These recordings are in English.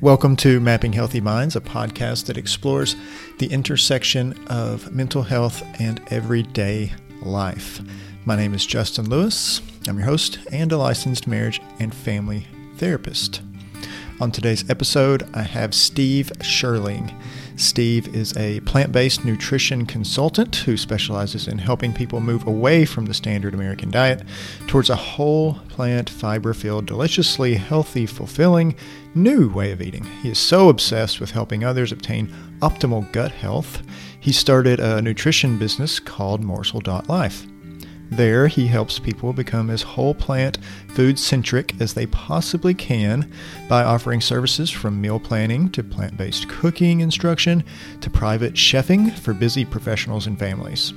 Welcome to Mapping Healthy Minds, a podcast that explores the intersection of mental health and everyday life. My name is Justin Lewis. I'm your host and a licensed marriage and family therapist. On today's episode, I have Steve Sherling. Steve is a plant based nutrition consultant who specializes in helping people move away from the standard American diet towards a whole plant, fiber filled, deliciously healthy, fulfilling new way of eating. He is so obsessed with helping others obtain optimal gut health, he started a nutrition business called Morsel.life. There, he helps people become as whole plant, food centric as they possibly can by offering services from meal planning to plant based cooking instruction to private chefing for busy professionals and families.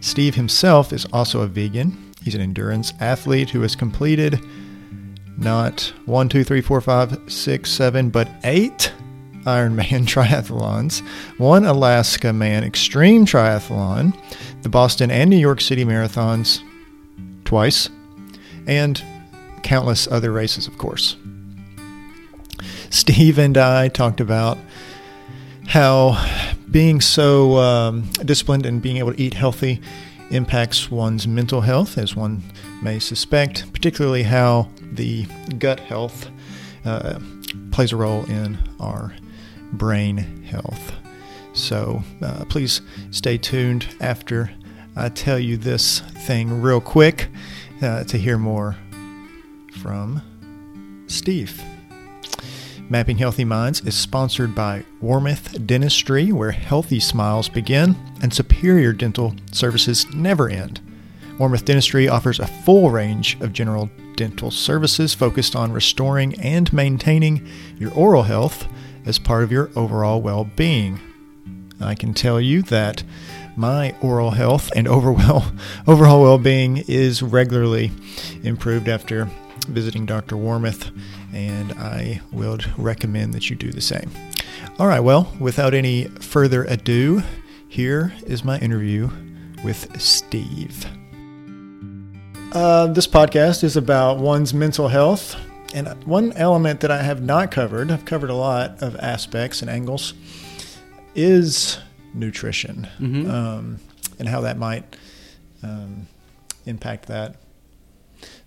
Steve himself is also a vegan. He's an endurance athlete who has completed not one, two, three, four, five, six, seven, but eight Ironman triathlons, one Alaska Man Extreme Triathlon, the Boston and New York City marathons twice, and countless other races, of course. Steve and I talked about how being so um, disciplined and being able to eat healthy impacts one's mental health, as one may suspect, particularly how the gut health uh, plays a role in our brain health. So uh, please stay tuned after I tell you this thing real quick uh, to hear more from Steve. Mapping Healthy Minds is sponsored by Warmouth Dentistry, where healthy smiles begin and superior dental services never end. Warmouth Dentistry offers a full range of general dental services focused on restoring and maintaining your oral health as part of your overall well being. I can tell you that my oral health and overall, overall well being is regularly improved after visiting Dr. Warmouth, and I would recommend that you do the same. All right, well, without any further ado, here is my interview with Steve. Uh, this podcast is about one's mental health and one element that I have not covered, I've covered a lot of aspects and angles, is nutrition mm-hmm. um, and how that might um, impact that.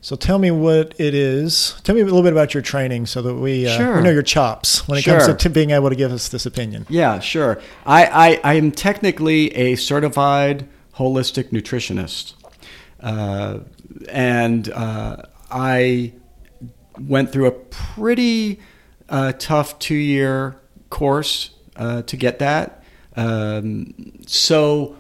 So tell me what it is. Tell me a little bit about your training so that we, uh, sure. we know your chops when it sure. comes to being able to give us this opinion. Yeah, sure. I, I, I am technically a certified holistic nutritionist. Uh, and uh, I went through a pretty uh, tough two year course uh, to get that. Um, so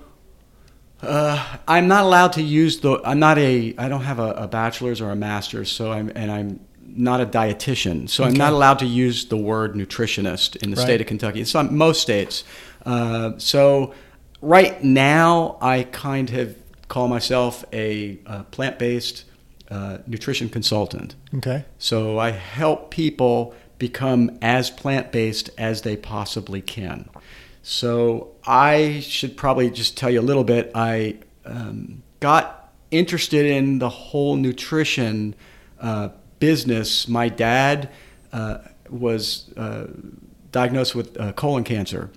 uh, I'm not allowed to use the. I'm not a. I don't have a, a, bachelor's or a master's. So I'm and I'm not a dietitian. So okay. I'm not allowed to use the word nutritionist in the right. state of Kentucky. It's not most states. Uh, so right now I kind of call myself a, a plant based uh, nutrition consultant. Okay. So I help people become as plant based as they possibly can. So I should probably just tell you a little bit. I um, got interested in the whole nutrition uh, business. My dad uh, was uh, diagnosed with uh, colon cancer.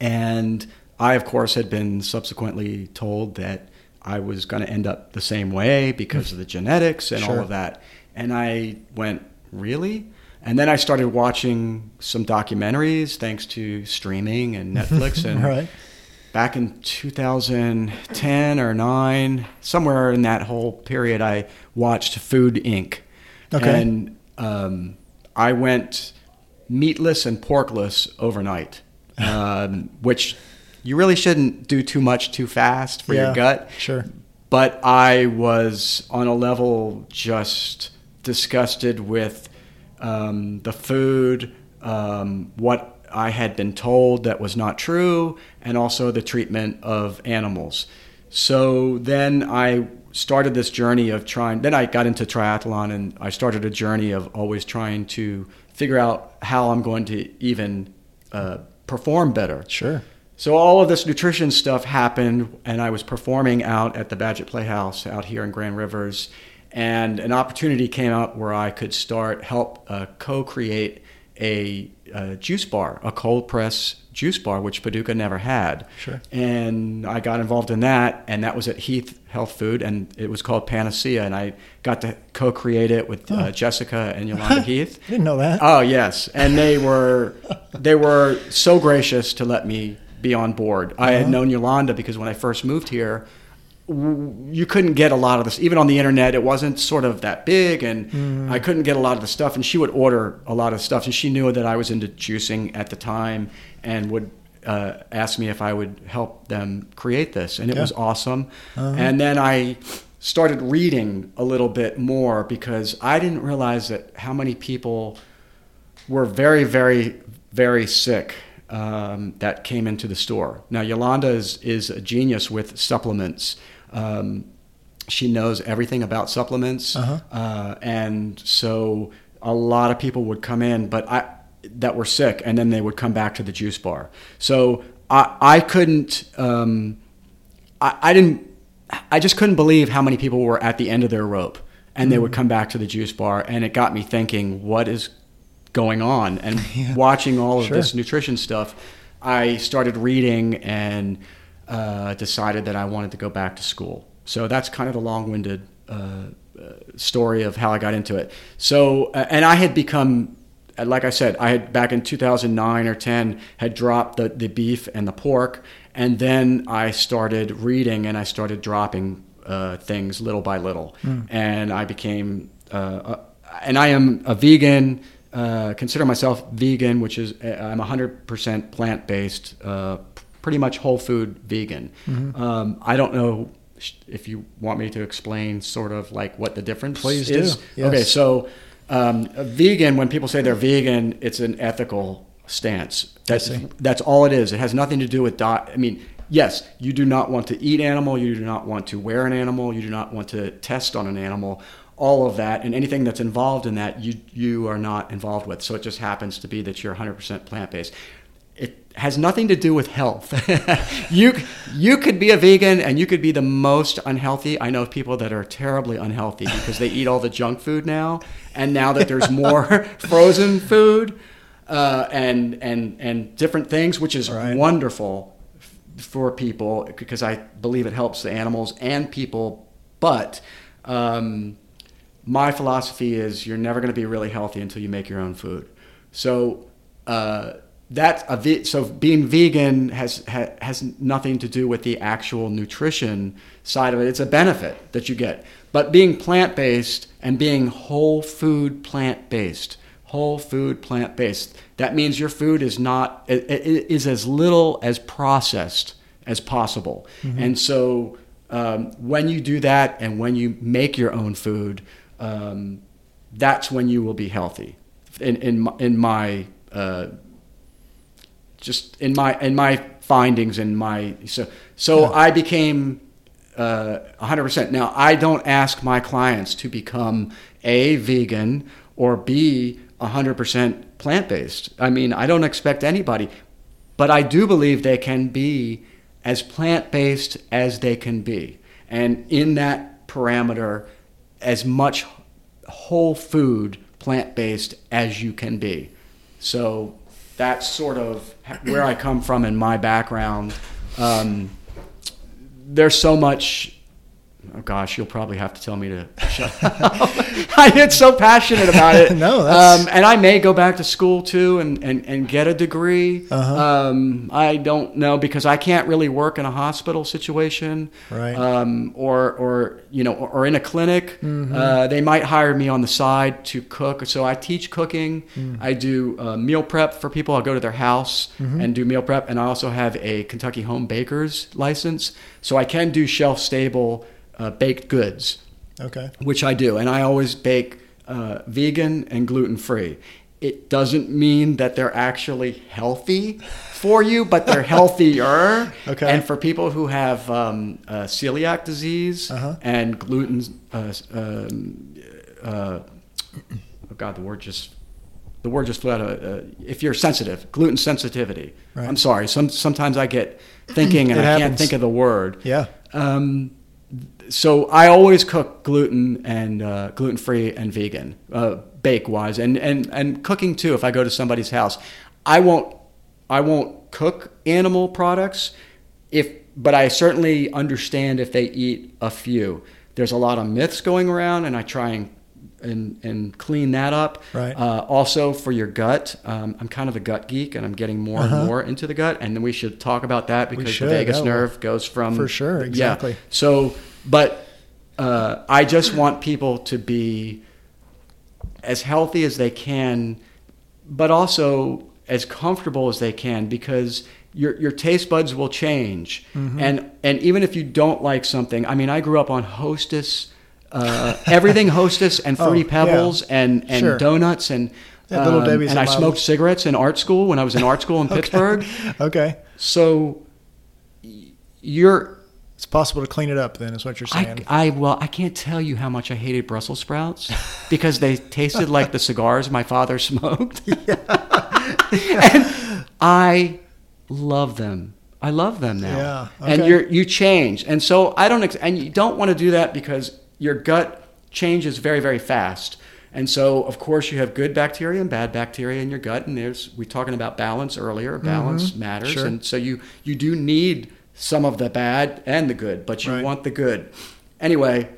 And I, of course, had been subsequently told that I was going to end up the same way because of the genetics and sure. all of that. And I went, really? And then I started watching some documentaries thanks to streaming and Netflix. And right. back in 2010 or 9, somewhere in that whole period, I watched Food Inc. Okay. And um, I went meatless and porkless overnight, um, which you really shouldn't do too much too fast for yeah, your gut. Sure. But I was on a level just disgusted with um, the food, um, what I had been told that was not true, and also the treatment of animals. So then I started this journey of trying, then I got into triathlon and I started a journey of always trying to figure out how I'm going to even uh, perform better. Sure. So all of this nutrition stuff happened, and I was performing out at the Badgett Playhouse out here in Grand Rivers, and an opportunity came up where I could start help uh, co-create a, a juice bar, a cold press juice bar, which Paducah never had. Sure. And I got involved in that, and that was at Heath Health Food, and it was called Panacea, and I got to co-create it with uh, Jessica and Yolanda Heath. I didn't know that. Oh yes, and they were they were so gracious to let me be on board. I had Uh-huh. known Yolanda because when I first moved here, you couldn't get a lot of this. Even on the internet, it wasn't sort of that big, and Mm-hmm. I couldn't get a lot of the stuff. And she would order a lot of stuff, and she knew that I was into juicing at the time, and would. Uh, ask me if I would help them create this, and it Yeah. was awesome. Uh-huh. And then I started reading a little bit more because I didn't realize that how many people were very, very, very sick um, that came into the store. Now, Yolanda is, is a genius with supplements. Um, she knows everything about supplements. Uh-huh. Uh, and so a lot of people would come in, but I, that were sick, and then they would come back to the juice bar. So I, I couldn't, um, I, I didn't, I just couldn't believe how many people were at the end of their rope and they would come back to the juice bar. And it got me thinking, what is going on? And Yeah. watching all of Sure. this nutrition stuff, I started reading and uh, decided that I wanted to go back to school. So that's kind of the long winded uh, uh, story of how I got into it. So, uh, and I had become, uh, like I said, I had back in 2009 or 10 had dropped the, the beef and the pork. And then I started reading and I started dropping uh, things little by little. And I became, and I am a vegan. Uh, consider myself vegan, which is uh, I'm 100% plant based, uh, pretty much whole food vegan. Um, I don't know if you want me to explain sort of like what the difference Please is. do, yes. Okay, so um, a vegan, when people say they're vegan, it's an ethical stance. That's that's all it is. It has nothing to do with diet. I mean, yes, you do not want to eat animal. You do not want to wear an animal. You do not want to test on an animal. All of that and anything that's involved in that, you you are not involved with. So it just happens to be that you're 100% plant based. It has nothing to do with health. you you could be a vegan and you could be the most unhealthy. I know people that are terribly unhealthy because they eat all the junk food now, and now that there's more frozen food uh, and and and different things, which is Right. wonderful f- for people because I believe it helps the animals and people. But um, my philosophy is you're never going to be really healthy until you make your own food. So uh, that's a ve- so being vegan has ha, has nothing to do with the actual nutrition side of it. It's a benefit that you get. But being plant based and being whole food plant based, whole food plant based, that means your food is not it, it is as little as processed as possible. And so um, when you do that and when you make your own food, um, that's when you will be healthy. In in my, in my uh, just in my in my findings and my so so Yeah. I became uh, 100%. Now I don't ask my clients to become a vegan or b 100% plant based. I mean I don't expect anybody, but I do believe they can be as plant based as they can be, and in that parameter, as much whole food plant based as you can be. So that's sort of where I come from in my background. Um, there's so much. Oh gosh, you'll probably have to tell me to shut up. I get so passionate about it. No, that's- um, and I may go back to school too and, and, and get a degree. Uh-huh. Um, I don't know because I can't really work in a hospital situation, Right. Um, or or you know, or, or in a clinic. Mm-hmm. Uh, they might hire me on the side to cook. So I teach cooking. Mm. I do uh, meal prep for people. I'll go to their house Mm-hmm. and do meal prep, and I also have a Kentucky Home Bakers license, so I can do shelf stable uh, baked goods Okay. which I do, and I always bake uh, vegan and gluten free. It doesn't mean that they're actually healthy for you, but they're healthier. Okay. And for people who have um, uh, celiac disease Uh-huh. and gluten, uh, um, uh, oh God, the word just the word just flew out of. Uh, if you're sensitive, gluten sensitivity. Right. I'm sorry. Some sometimes I get thinking and I can't think of the word Yeah. um, so I always cook gluten and uh, gluten free and vegan, uh, bake wise, and, and and cooking too. If I go to somebody's house, I won't I won't cook animal products. If but I certainly understand if they eat a few. There's a lot of myths going around, and I try and and, and clean that up. Right. Uh, also for your gut, um, I'm kind of a gut geek, and I'm getting more Uh-huh. and more into the gut. And then we should talk about that because the vagus nerve goes from For sure, exactly. Yeah. So, but uh, I just want people to be as healthy as they can, but also as comfortable as they can because your your taste buds will change. Mm-hmm. And and even if you don't like something, I mean, I grew up on Hostess, uh, everything Hostess and Oh, Fruity yeah. Pebbles and and Sure. donuts and. Yeah, Little um, Debbie's and and I smoked cigarettes in art school when I was in art school in Pittsburgh. Okay. So you're It's possible to clean it up then, is what you're saying. I well, I can't tell you how much I hated Brussels sprouts because they tasted like the cigars my father smoked. and I love them. I love them now. Yeah, And you're you change, and so I don't and you don't want to do that because your gut changes very very fast. And so, of course, you have good bacteria and bad bacteria in your gut. And there's we were talking about balance earlier. Balance matters, Mm-hmm. Sure. and so you you do need some of the bad and the good, but you Right. want the good. Anyway,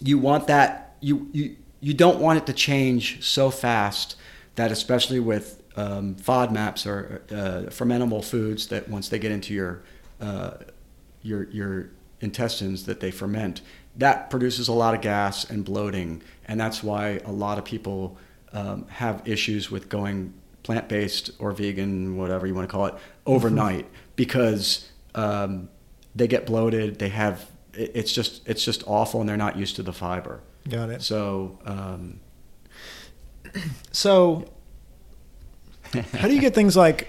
you want that you you you don't want it to change so fast that especially with um, FODMAPs or uh, fermentable foods that once they get into your uh, your your intestines that they ferment that produces a lot of gas and bloating and that's why a lot of people um, have issues with going plant-based or vegan whatever you want to call it overnight because um, they get bloated they have it- it's just it's just awful and they're not used to the fiber Got it. so um, So, how do you get things like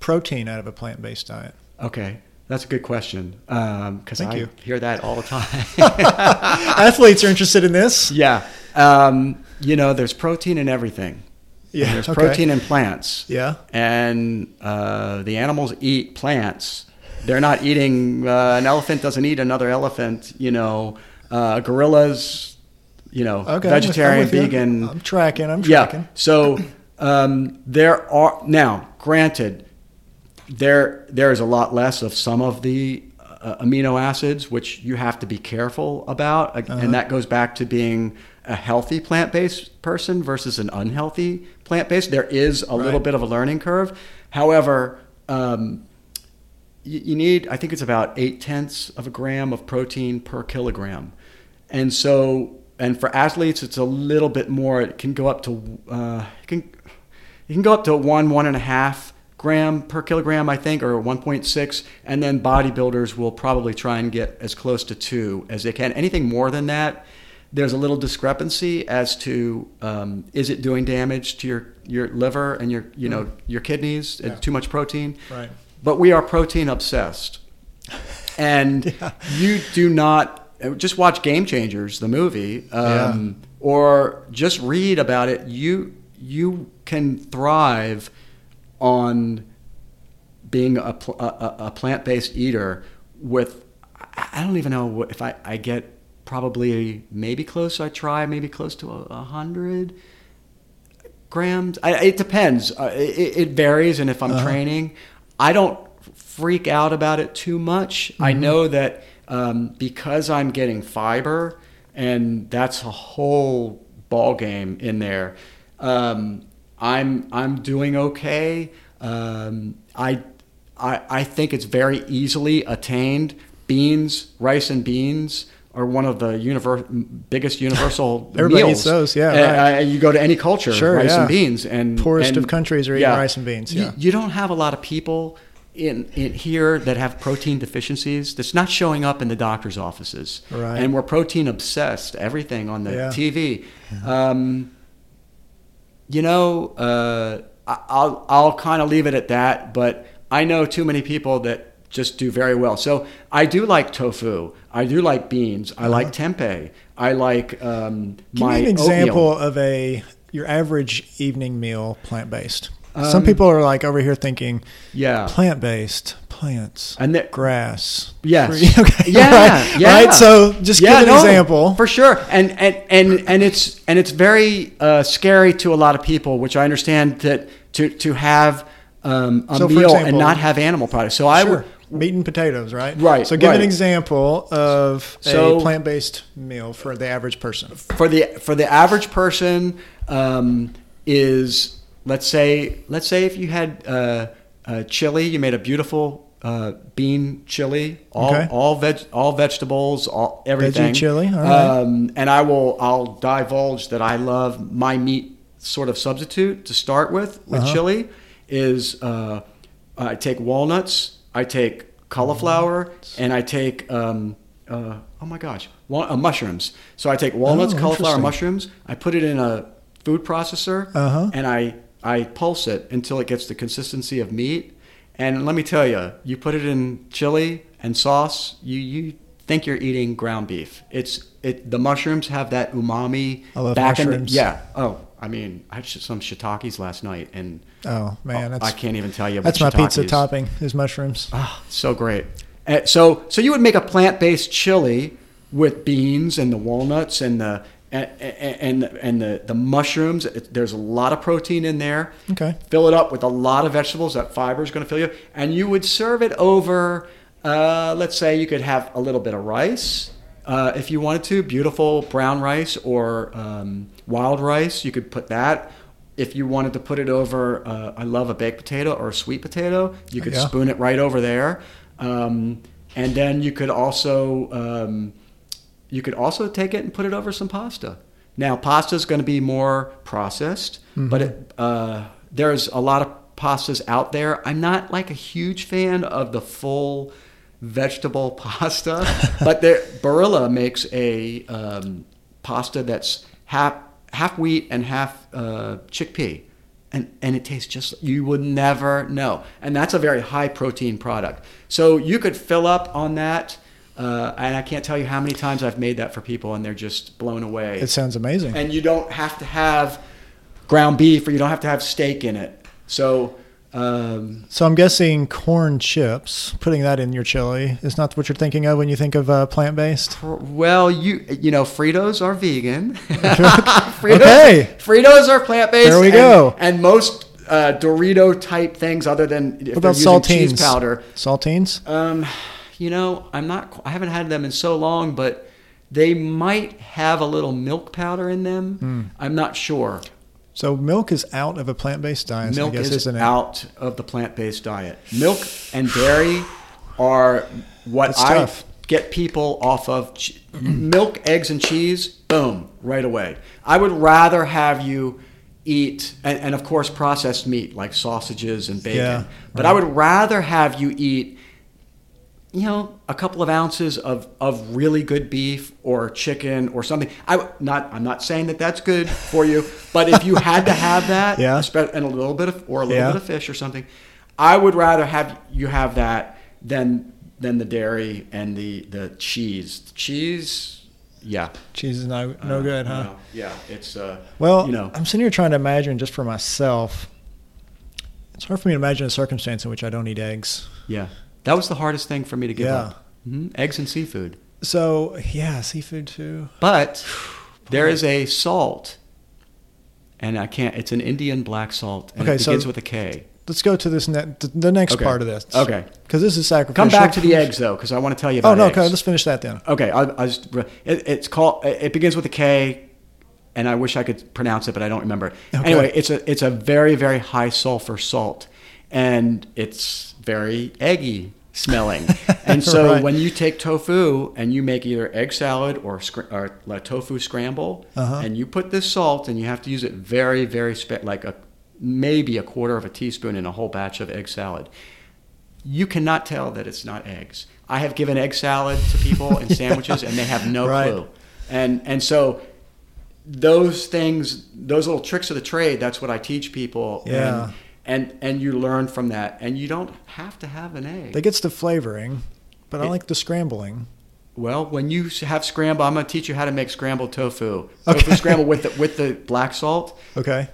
protein out of a plant based diet? okay that's a good question because Thank I you. hear that all the time. Athletes are interested in this. yeah, um, you know, there's protein in everything. Yeah, And there's okay. protein in plants. Yeah. and uh, the animals eat plants. They're not eating. Uh, an elephant doesn't eat another elephant. You know, uh, gorillas. You know, Okay. I'm with- vegetarian, I'm with you. vegan. I'm tracking. I'm tracking. Yeah. So um, there are now, granted, there there is a lot less of some of the uh, amino acids which you have to be careful about, Uh-huh. and that goes back to being a healthy plant-based person versus an unhealthy plant-based. There is a little bit of a learning curve. However. Um, you, you need, I think it's about eight tenths of a gram of protein per kilogram. And so, and for athletes, it's a little bit more. It can go up to, uh, it can, it can go up to one, one and a half gram per kilogram, I think, or 1.6. And then bodybuilders will probably try and get as close to two as they can. Anything more than that, there's a little discrepancy as to um, is it doing damage to your, your liver and your, you know, your kidneys, Yeah. too much protein Right. But we are protein obsessed. And you do not just watch Game Changers, the movie, um, or just read about it. You you can thrive on being a, pl- a, a- a plant-based eater with I I don't even know what, if I, I get probably maybe close I try maybe close to a, a hundred grams I, it depends uh, it, it varies and if I'm Uh-huh. training I don't freak out about it too much. I Mm-hmm. know that um, because I'm getting fiber and that's a whole ball game in there. Um, I'm I'm doing okay. Um, I, I I think it's very easily attained. Beans rice and beans are one of the univer- biggest universal Everybody meals. eats those, yeah, Uh, right. uh, you go to any culture, Sure, rice yeah. and beans, and Poorest and- of countries are eating rice and beans, You- yeah. You, don't have a lot of people in, in here that have protein deficiencies. That's not showing up in the doctor's offices, Right. and we're protein obsessed. Everything on the Yeah. TV. Um, you know, uh, I'll I'll kind of leave it at that. But I know too many people that just do very well. So I do like tofu. I do like beans. I like tempeh. I like um, Give my me an oatmeal. example of a your average evening meal plant based. Some Um, people are like over here thinking Yeah. plant based plants, And the, grass. Yes. free- okay. Yeah, right. yeah. Right. So just yeah, give an no, example. for sure. And and and and it's and it's very uh, scary to a lot of people, which I understand that to to have um, a So, meal and not have animal products. So I Sure. would. Meat and potatoes, right? Right, So give an example of So- a plant-based meal for the average person. for the for the average person um, is let's say let's say if you had uh, uh, chili, you made a beautiful uh, bean chili, all Okay. all veg all vegetables, all everything. Veggie chili, all right. Um, and I will I'll divulge that I love my meat sort of substitute to start with with Uh-huh. chili is uh, I take walnuts, I take cauliflower, and I take um, uh, oh my gosh, wa- uh, mushrooms. So I take walnuts, Oh, cauliflower, interesting. mushrooms. I put it in a food processor, Uh-huh. and I I pulse it until it gets the consistency of meat. And let me tell you, you put it in chili and sauce, you you think you're eating ground beef. It's it the mushrooms have that umami I love back in mushrooms. the, yeah. Oh, I mean, I had some shiitakes last night, and Oh man, I can't even tell you. that's my pizza topping is mushrooms. Ah, so great. Uh, so so you would make a plant-based chili with beans and the walnuts and the and and, and the, the mushrooms. There's a lot of protein in there. Okay. Fill it up with a lot of vegetables. That fiber is going to fill you, and you would serve it over. Uh, let's say you could have a little bit of rice. Uh, if you wanted to, beautiful brown rice or um, wild rice, you could put that. If you wanted to put it over, uh, I love a baked potato or a sweet potato. You could Yeah. spoon it right over there, um, and then you could also um, you could also take it and put it over some pasta. Now, pasta is going to be more processed, but it, uh, there's a lot of pastas out there. I'm not like a huge fan of the full vegetable pasta, but there, Barilla makes a um, pasta that's half half wheat and half uh, chickpea. And, and it tastes just you would never know and that's a very high protein product so you could fill up on that uh, and i can't tell you how many times i've made that for people and they're just blown away It sounds amazing. and you don't have to have ground beef or you don't have to have steak in it so um, so I'm guessing corn chips, putting that in your chili, is not what you're thinking of when you think of uh, plant-based. well you you know fritos are vegan fritos, Okay. fritos are plant-based There we and- go. and most uh, dorito type things other than if What about using saltines? cheese powder Saltines. Um, you know, I'm not. I haven't had them in so long, but they might have a little milk powder in them. Hmm. I'm not sure. So milk is out of a plant-based diet, milk I guess, is out of the plant-based diet. Milk and dairy are what That's I tough. get people off of. Milk, eggs, and cheese. Boom, right away. I would rather have you eat, and, and of course, processed meat like sausages and bacon. Yeah, but right. I would rather have you eat you know, a couple of ounces of, of really good beef or chicken or something. I not I'm not saying that that's good for you, but if you had to have that, Yeah. and a little bit of or a little Yeah. bit of fish or something, I would rather have you have that than than the dairy and the the cheese. The cheese, yeah, Cheese is no no Uh, good, huh? no, yeah, it's uh, Well, you know, I'm sitting here trying to imagine just for myself. It's hard for me to imagine a circumstance in which I don't eat eggs. yeah. That was the hardest thing for me to give Yeah. up. hmm Eggs and seafood. So yeah, seafood too. But there is a salt, and I can't. It's an Indian black salt, and Okay, it so- begins with a K. Let's go to this ne- the next Okay. part of this. Okay. Because this is sacrificial. Come back to the eggs though, because I want to tell you about it. Oh no, eggs. okay, let's finish that then. Okay, I, I just it, it's called. It begins with a K, and I wish I could pronounce it, but I don't remember. Okay. Anyway, it's a it's a very very high sulfur salt, and it's very eggy smelling. and so Right. when you take tofu and you make either egg salad or, or like tofu scramble, Uh-huh. and you put this salt, and you have to use it very very spe- like a maybe a quarter of a teaspoon in a whole batch of egg salad you cannot tell that it's not eggs. I have given egg salad to people in sandwiches, and they have no Right. clue. And and so those things, those little tricks of the trade, that's what I teach people. Yeah. And and, and you learn from that, and you don't have to have an egg. That gets the flavoring, but I like the scrambling. well, when you have scramble, I'm going to teach you how to make scrambled tofu. Okay. Tofu scramble with the, with the black salt. Okay.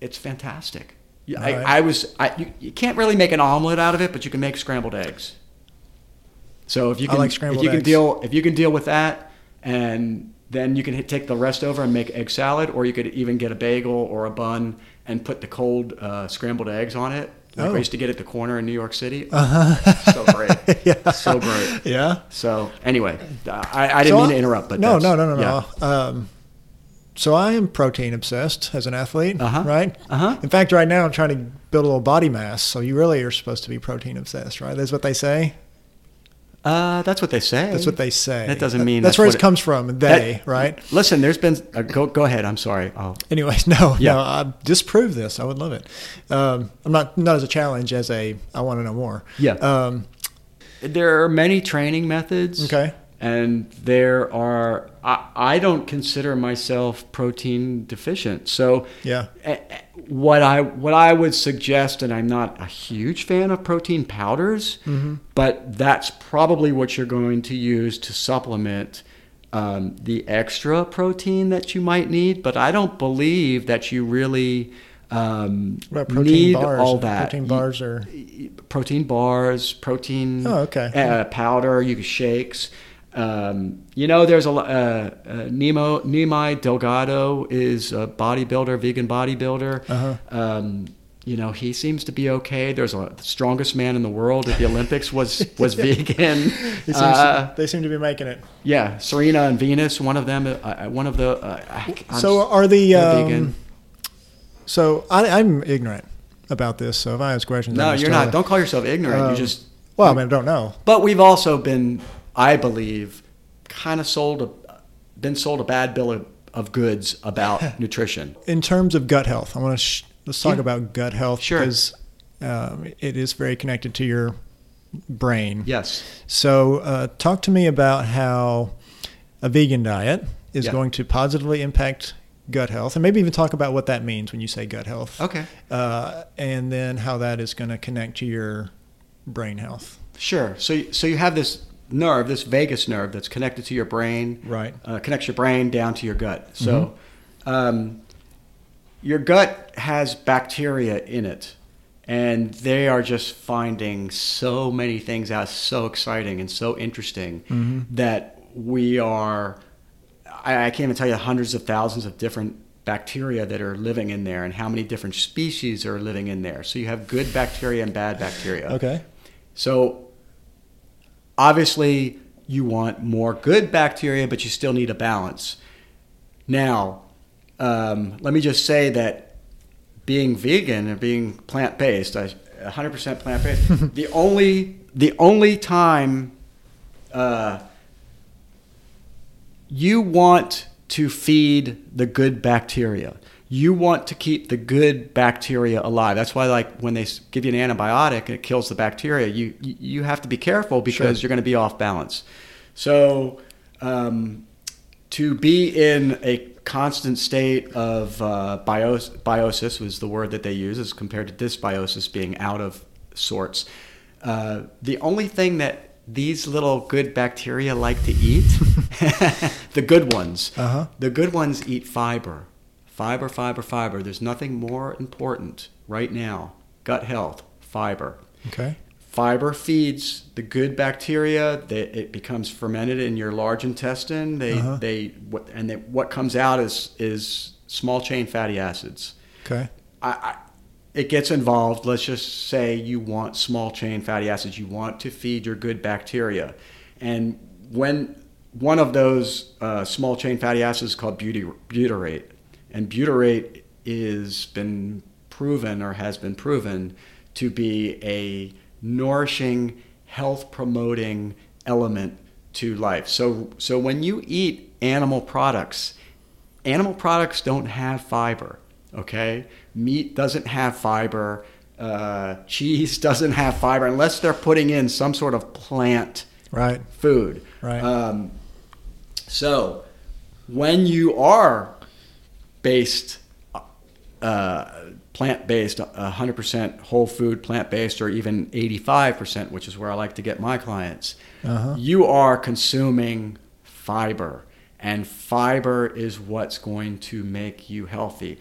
It's fantastic. You- Right. I, I was. I, you, you can't really make an omelet out of it, but you can make scrambled eggs. So if you can, like if you can eggs. deal, if you can deal with that, and then you can hit, take the rest over and make egg salad, or you could even get a bagel or a bun and put the cold uh, scrambled eggs on it. Like Oh. I used to get at the corner in New York City. Uh-huh. So great, yeah. so great. Yeah. So anyway, I, I didn't So mean to interrupt, but no, no, no, no, yeah. no. Um, so I am protein obsessed as an athlete, Uh-huh. right? Uh-huh. In fact, right now I'm trying to build a little body mass. So you really are supposed to be protein obsessed, right? That's what they say. Uh, that's what they say. That's what they say. That doesn't mean that's, that's where it it- comes from. They, That- right? Listen, there's been. Uh, go go ahead. I'm sorry. Oh, Anyways, no, Yeah. no, I disprove this. I would love it. Um, I'm not not as a challenge as a I want to know more. Yeah. Um, there are many training methods. okay. and there are I, I don't consider myself protein deficient so Yeah. eh, what i what i would suggest and i'm not a huge fan of protein powders Mhm. but that's probably what you're going to use to supplement um, the extra protein that you might need but i don't believe that you really um, What about protein need bars? all that Protein bars are protein bars, protein Oh, okay. uh, powder, you can shakes. Um, you know, there's a uh, uh, Nemo Nimai Delgado is a bodybuilder, vegan bodybuilder. Uh-huh. Um, you know, he seems to be okay. There's a the strongest man in the world at the Olympics was was vegan. Seems Uh, to, they seem to be making it. yeah, Serena and Venus, one of them, uh, uh, one of the. Uh, I- so are the um, vegan. So I, I'm ignorant about this. So if I ask questions, No, I'm you're not. totally- Don't call yourself ignorant. Um, you just Well, I mean, I don't know. But we've also been, I believe, kind of sold a, been sold a bad bill of, of goods about nutrition. In terms of gut health, I want to sh- let's talk Yeah. about gut health Sure. because um, it is very connected to your brain. Yes. So, uh, talk to me about how a vegan diet is Yeah. going to positively impact gut health, and maybe even talk about what that means when you say gut health. Okay. Uh, and then how that is going to connect to your brain health. Sure. So, so you have this nerve, this vagus nerve, that's connected to your brain. Right. Uh, connects your brain down to your gut. So, um, your gut has bacteria in it, and they are just finding so many things out, so exciting and so interesting Mhm. that we are. I, I can't even tell you hundreds of thousands of different bacteria that are living in there, and how many different species are living in there. So you have good bacteria and bad bacteria. Okay. So obviously you want more good bacteria, but you still need a balance. Now, um, let me just say that being vegan and being plant based, 100% plant based, the only the only time uh, you want to feed the good bacteria. You want to keep the good bacteria alive. That's why, like when they give you an antibiotic and it kills the bacteria, you you have to be careful because Sure. you're going to be off balance. So, um, to be in a constant state of uh, bios- biosis was the word that they use as compared to dysbiosis being out of sorts. Uh, the only thing that these little good bacteria like to eat, the good ones, Uh-huh. the good ones eat fiber. Fiber, fiber, fiber. There's nothing more important right now. Gut health, fiber. Okay. Fiber feeds the good bacteria. They, it becomes fermented in your large intestine. They, Uh-huh. they, what, and they, what comes out is is small chain fatty acids. Okay. I, I, it gets involved. Let's just say you want small chain fatty acids. You want to feed your good bacteria, and when one of those uh, small chain fatty acids is called buty- butyrate, and butyrate is been proven or has been proven to be a nourishing, health promoting element to life. So, so when you eat animal products, animal products don't have fiber. Okay, meat doesn't have fiber. Uh, cheese doesn't have fiber unless they're putting in some sort of plant Right. food. Right. Um, so when you are based, uh, plant based, 100% whole food plant based, or even 85%, which is where I like to get my clients, Uh-huh. you are consuming fiber. And fiber is what's going to make you healthy.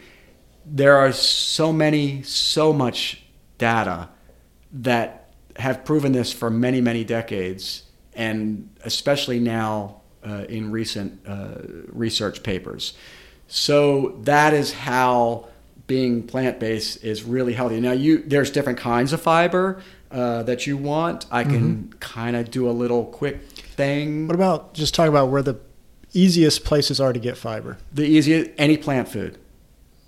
there are so many, so much data that have proven this for many, many decades, and especially now uh, in recent uh, research papers. So that is how being plant-based is really healthy. Now, you there's different kinds of fiber uh, that you want. I can mm-hmm. kind of do a little quick thing. What about just talk about where the easiest places are to get fiber? The easiest any plant food.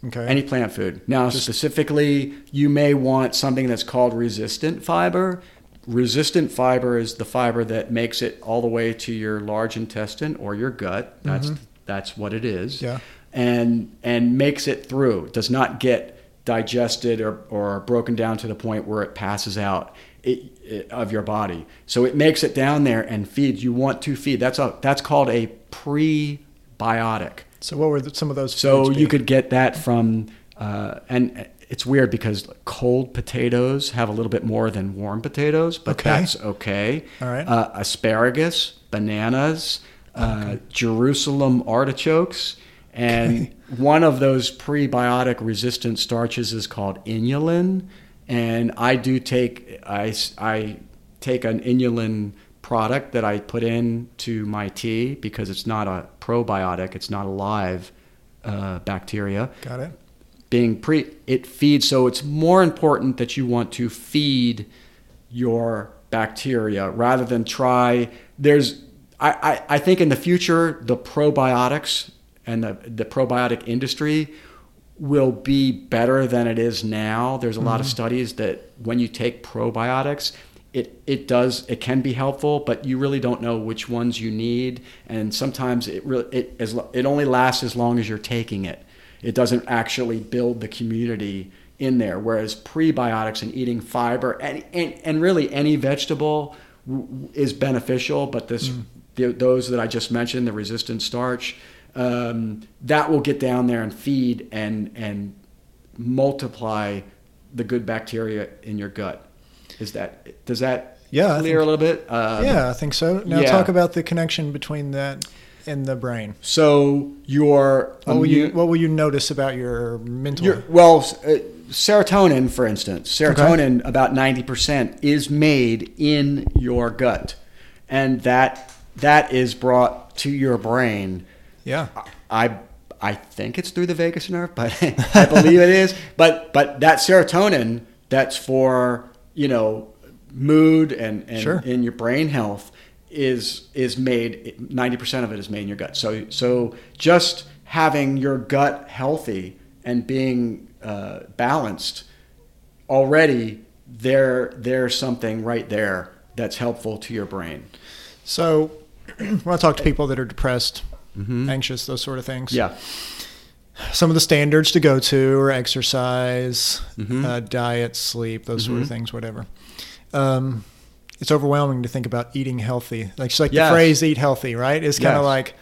Okay. Any plant food. Now, Just, specifically, you may want something that's called resistant fiber. Resistant fiber is the fiber that makes it all the way to your large intestine or your gut. That's mm-hmm. that's what it is. Yeah. And and makes it through. Does not get digested or, or broken down to the point where it passes out it, it, of your body. So it makes it down there and feeds. You want to feed. That's a that's called a prebiotic. So what were the, some of those? So you could get that from, uh, and it's weird because cold potatoes have a little bit more than warm potatoes, but okay. that's okay. All right. Uh, asparagus, bananas, uh, okay. Jerusalem artichokes, and one of those prebiotic resistant starches is called inulin. And I do take I I take an inulin product that I put into my tea because it's not a probiotic, it's not a live uh, bacteria. Got it. Being pre, it feeds, so it's more important that you want to feed your bacteria rather than try. There's, I, I, I think in the future, the probiotics and the, the probiotic industry will be better than it is now. There's a mm-hmm. lot of mm-hmm. studies that when you take probiotics, it it does it can be helpful, but you really don't know which ones you need, and sometimes it really it as it only lasts as long as you're taking it. It doesn't actually build the community in there. Whereas prebiotics and eating fiber and and, and really any vegetable is beneficial, but this mm. the, those that I just mentioned, the resistant starch, um, that will get down there and feed and and multiply the good bacteria in your gut. Is that does that yeah clear think, a little bit? Um, yeah, I think so. Now yeah. talk about the connection between that and the brain. So your what will you what will you notice about your mental? Your, well, uh, serotonin, for instance, serotonin okay. about ninety percent is made in your gut, and that that is brought to your brain. Yeah, I I think it's through the vagus nerve, but I believe it is. But but that serotonin that's for you know mood and, and sure. in your brain health is is made 90% of it is made in your gut so so just having your gut healthy and being uh, balanced already there there's something right there that's helpful to your brain so when i talk to people that are depressed mm-hmm. anxious those sort of things yeah some of the standards to go to are exercise, mm-hmm. uh, diet, sleep, those mm-hmm. sort of mm-hmm. things, whatever. Um, it's overwhelming to think about eating healthy. Like just like yes. the phrase "eat healthy," right? It's kind of yes. like,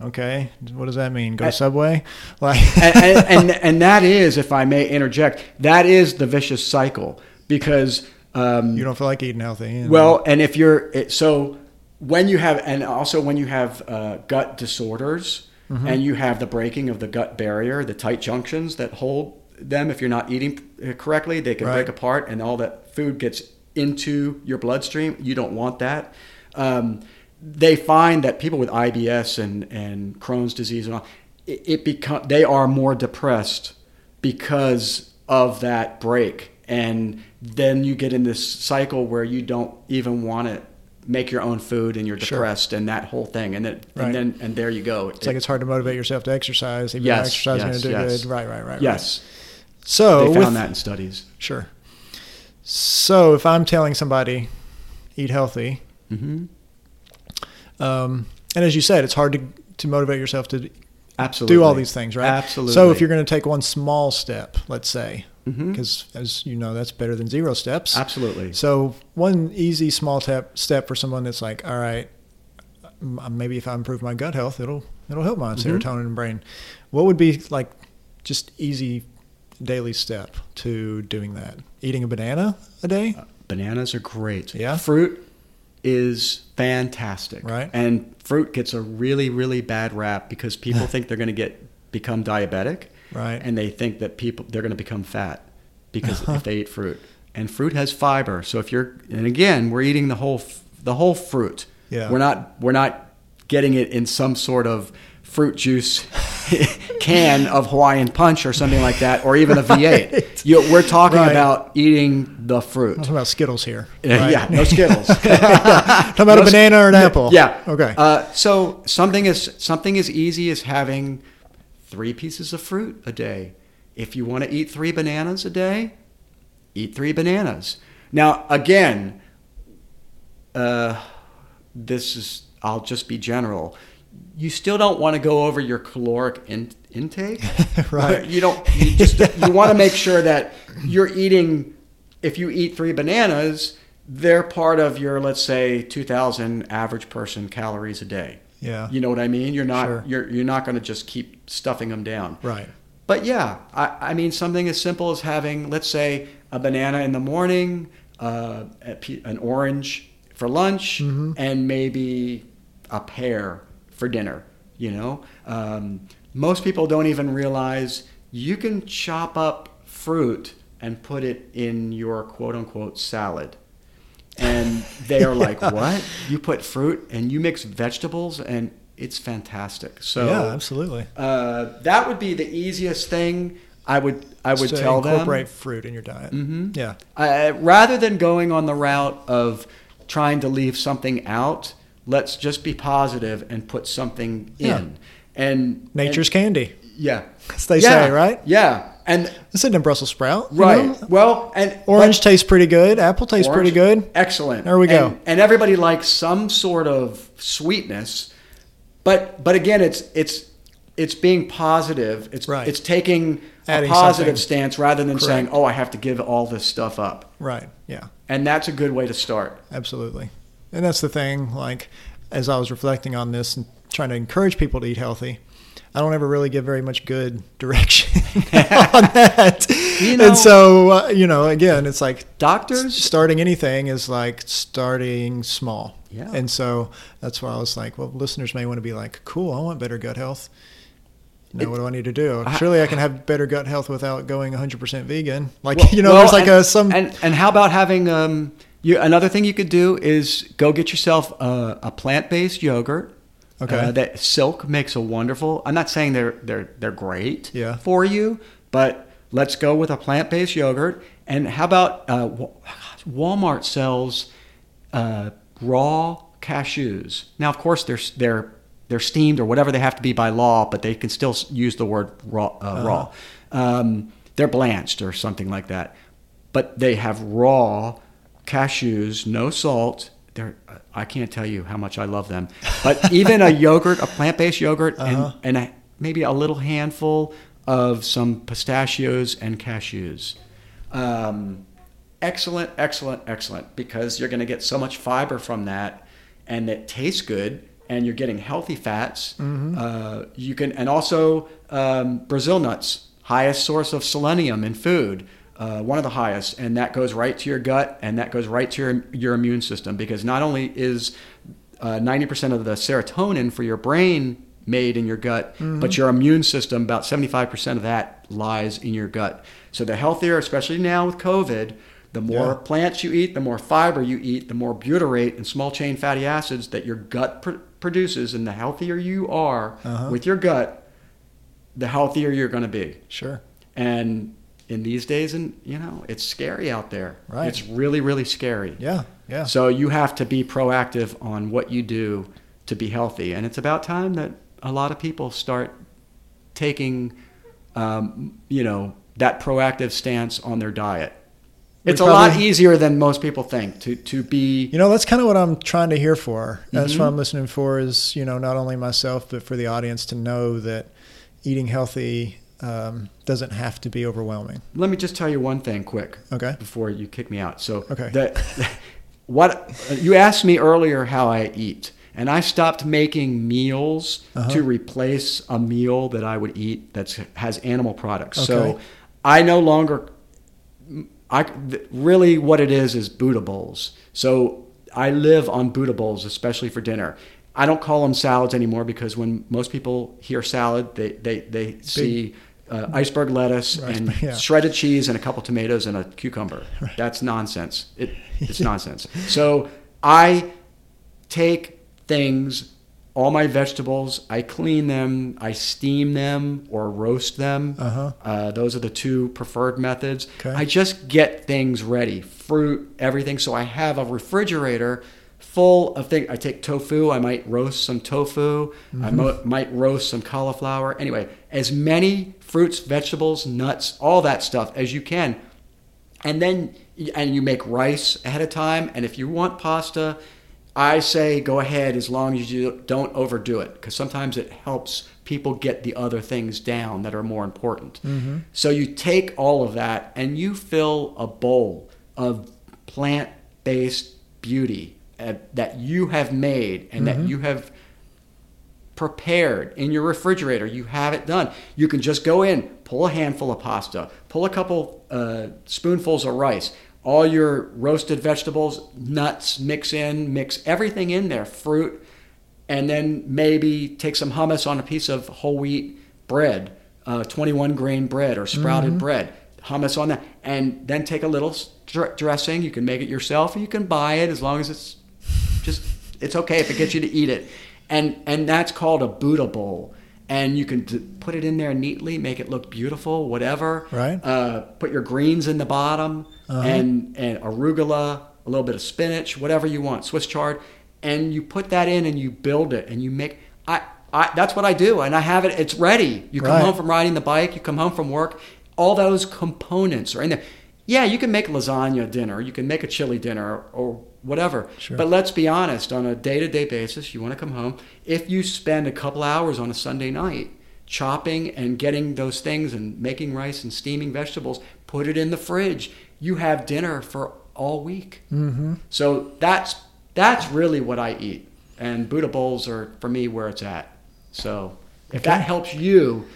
okay, what does that mean? Go Subway, like, and, and, and, and that is, if I may interject, that is the vicious cycle because um, you don't feel like eating healthy. Well, and if you're so when you have, and also when you have uh, gut disorders mm-hmm. and you have the breaking of the gut barrier, the tight junctions that hold them. If you're not eating correctly, they can right. break apart, and all that food gets into your bloodstream. You don't want that. Um, they find that people with IBS and, and Crohn's disease and all, it, it become they are more depressed because of that break, and then you get in this cycle where you don't even want to make your own food and you're depressed sure. and that whole thing and then right. and then and there you go it's it, like it's hard to motivate yourself to exercise if yes, you're exercising yes, to do yes. good right right right yes right. so they found with, that in studies sure so if i'm telling somebody eat healthy mm-hmm. um, and as you said it's hard to to motivate yourself to absolutely do all these things right absolutely so if you're going to take one small step let's say because mm-hmm. as you know that's better than zero steps. Absolutely. So one easy small step step for someone that's like all right maybe if i improve my gut health it'll it'll help my mm-hmm. serotonin and brain. What would be like just easy daily step to doing that? Eating a banana a day? Uh, bananas are great. Yeah? Fruit is fantastic. Right. And fruit gets a really really bad rap because people think they're going to get become diabetic Right. And they think that people they're going to become fat because if they eat fruit. And fruit has fiber. So if you're and again, we're eating the whole the whole fruit. Yeah. We're not we're not getting it in some sort of fruit juice can of Hawaiian punch or something like that, or even a V8. Right. You, we're talking Right. about eating the fruit. I'm talking about Skittles here. Yeah, right? yeah, no Skittles. talking about No a banana or an apple. Yeah. Okay. Uh, so something as something as easy as having three pieces of fruit a day. If you want to eat three bananas a day, eat three bananas. Now, again, uh, this is I'll just be general. You still don't want to go over your caloric in, intake, Right. You don't. You just you want to make sure that you're eating. If you eat three bananas, they're part of your let's say 2,000 average person calories a day. Yeah. You know what I mean? You're not Sure. you're you're not going to just keep stuffing them down. Right. But yeah, I, I mean something as simple as having, let's say, a banana in the morning, uh, an orange for lunch, Mhm. and maybe a pear for dinner. You know, um, most people don't even realize you can chop up fruit and put it in your quote unquote salad. And they are like, "What? You put fruit and you mix vegetables and it's fantastic." So yeah, absolutely. uh, that would be the easiest thing I would I would to tell incorporate fruit in your diet. them. hmm Yeah. Uh, rather than going on the route of trying to leave something out, let's just be positive and put something Yeah. in. And Nature's candy, yeah, as they Yeah. say, right? Yeah, and This isn't a Brussels sprout. right. know? Well, and Orange tastes pretty good. Apple tastes Orange- pretty good. Excellent. There we go. And, and everybody likes some sort of sweetness, but but again, it's it's it's being positive. It's Right. it's taking Adding a positive something. stance rather than saying, "Oh, I have to give all this stuff up." Right. Yeah. And that's a good way to start. Absolutely. And that's the thing. Like, as I was reflecting on this and trying to encourage people to eat healthy, I don't ever really give very much good direction on that. You know- and so, uh, you know, again, it's like Doctors, starting anything is like starting small. Yeah. And so that's why I was like, well, listeners may want to be like, cool, I want better gut health. Now, It- what do I need to do? I- Surely I can have better gut health without going 100% vegan. Like, Well- you know, well, there's like and, a some. and and how about having um you another thing you could do is go get yourself a, a plant based yogurt. Okay. Uh, that Silk makes a wonderful. I'm not saying they're they're they're great Yeah. for you, but let's go with a plant based yogurt. And how about uh, Walmart sells uh, raw cashews. Now, of course, they're they're they're steamed or whatever they have to be by law, but they can still use the word raw. Uh, Raw. Um, they're blanched or something like that, but they have raw cashews, no salt. They're I can't tell you how much I love them. But even a yogurt, a plant-based yogurt, Uh-huh. and, and a, maybe a little handful of some pistachios and cashews. Um, excellent, excellent, excellent. Because you're going to get so much fiber from that, and it tastes good, and you're getting healthy fats. Mm-hmm. Uh, you can, and also um, Brazil nuts, highest source of selenium in food. Uh, one of the highest, and that goes right to your gut, and that goes right to your, your immune system. Because not only is uh, 90% of the serotonin for your brain made in your gut, but your immune system, about 75% of that lies in your gut. So the healthier, especially now with COVID, the more Yeah. plants you eat, the more fiber you eat, the more butyrate and small chain fatty acids that your gut pr- produces, and the healthier you are Uh-huh. with your gut, the healthier you're going to be. sure. And in these days, and you know, it's scary out there. Right. It's really, really scary. Yeah. Yeah. So you have to be proactive on what you do to be healthy, and it's about time that a lot of people start taking, um, you know, that proactive stance on their diet. It's a lot easier than most people think to to be. You know, that's kind of what I'm trying to hear for. That's Mhm. what I'm listening for is, you know, not only myself, but for the audience to know that eating healthy um, doesn't have to be overwhelming. Let me just tell you one thing quick. Okay. Before you kick me out. So Okay. the, what you asked me earlier how I eat, and I stopped making meals Uh-huh. to replace a meal that I would eat that has animal products. Okay. So I no longer. I really what it is is Buddha bowls. So I live on Buddha bowls, especially for dinner. I don't call them salads anymore because when most people hear salad, they they, they see uh, iceberg lettuce Right, and yeah. shredded cheese and a couple tomatoes and a cucumber. That's nonsense. It, it's nonsense. So I take things, all my vegetables, I clean them, I steam them or roast them. Uh-huh. Uh, those are the two preferred methods. Okay. I just get things ready, fruit, everything. So I have a refrigerator full of things. I take tofu. I might roast some tofu. I mm-hmm. mo- might roast some cauliflower. Anyway, as many fruits, vegetables, nuts, all that stuff as you can and then and you make rice ahead of time and if you want pasta i say go ahead as long as you don't overdo it because sometimes it helps people get the other things down that are more important mm-hmm. so you take all of that and you fill a bowl of plant-based beauty uh, that you have made and that you have prepared in your refrigerator. You have it done. You can just go in, pull a handful of pasta, pull a couple uh, spoonfuls of rice, all your roasted vegetables, nuts, mix in, mix everything in there, fruit, and then maybe take some hummus on a piece of whole wheat bread, uh, 21 grain bread or sprouted bread, hummus on that, and then take a little dressing. You can make it yourself, or you can buy it as long as it's just it's okay if it gets you to eat it and and that's called a buddha bowl and you can d- put it in there neatly make it look beautiful whatever Right. uh, put your greens in the bottom and and arugula a little bit of spinach whatever you want swiss chard and you put that in and you build it and you make i I, that's what I do, and I have it. It's ready. You come Right. home from riding the bike. You come home from work. All those components are in there. Yeah, you can make lasagna dinner. You can make a chili dinner or whatever. Sure. But let's be honest. On a day-to-day basis, you want to come home. If you spend a couple hours on a Sunday night chopping and getting those things and making rice and steaming vegetables, put it in the fridge. You have dinner for all week. Mm-hmm. So that's that's really what I eat, and Buddha bowls are for me where it's at. So if that helps you,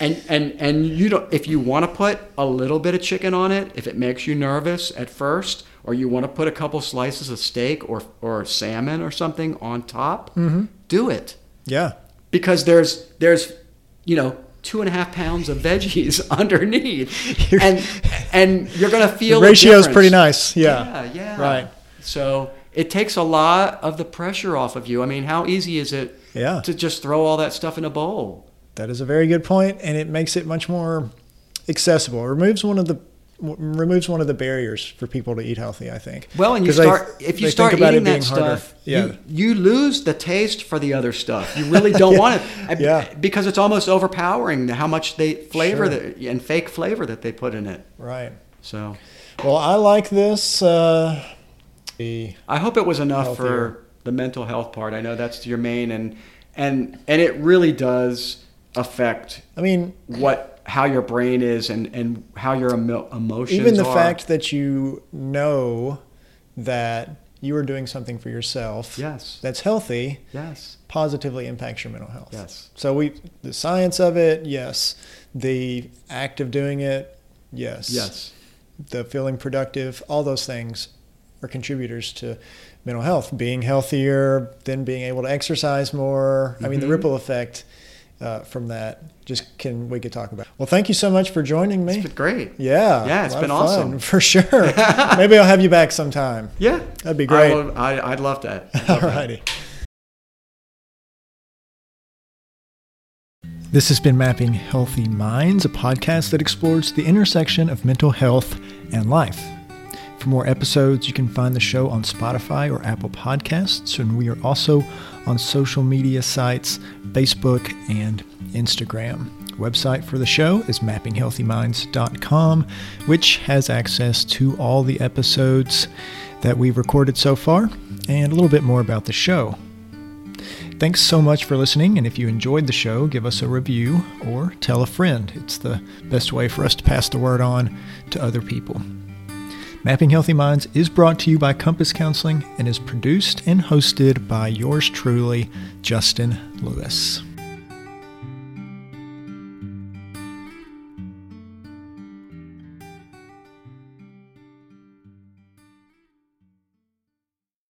and and and you don't, if you want to put a little bit of chicken on it, if it makes you nervous at first, or you want to put a couple slices of steak or or salmon or something on top, Mm-hmm. do it Yeah. because there's there's you know two and a half pounds of veggies underneath, and and you're gonna feel the ratio is pretty nice. Yeah. Yeah, yeah. Right. So it takes a lot of the pressure off of you. I mean, how easy is it Yeah. to just throw all that stuff in a bowl? That is a very good point, and it makes it much more accessible. It removes one of the removes one of the barriers for people to eat healthy. I think. Well, and you start if you start eating that stuff, Yeah. you, you lose the taste for the other stuff. You really don't want it, Yeah. because it's almost overpowering how much they flavor Sure. that and fake flavor that they put in it. Right. So Well, I like this. Uh, I hope it was enough Healthier. for the mental health part. I know that's your main and and and it really does affect I mean, what how your brain is and and how your emo- emotions even the are. fact that you know that you are doing something for yourself yes that's healthy yes positively impacts your mental health. yes So we the science of it, yes. The act of doing it, yes. yes The feeling productive, all those things are contributors to mental health. Being healthier, then being able to exercise more. I mean, the Mhm. ripple effect uh, from that just can we could talk about. Well, thank you so much for joining me. it's been great Yeah. Yeah, it's been awesome. For sure. Maybe I'll have you back sometime. yeah That'd be great. I would, I, I'd love that All righty. This has been Mapping Healthy Minds, a podcast that explores the intersection of mental health and life. For more episodes, you can find the show on Spotify or Apple Podcasts, and we are also on social media sites Facebook and Instagram. Website for the show is mappinghealthyminds.com, which has access to all the episodes that we've recorded so far and a little bit more about the show. Thanks so much for listening, and if you enjoyed the show, give us a review or tell a friend. It's the best way for us to pass the word on to other people. Mapping Healthy Minds is brought to you by Compass Counseling and is produced and hosted by yours truly, Justin Lewis.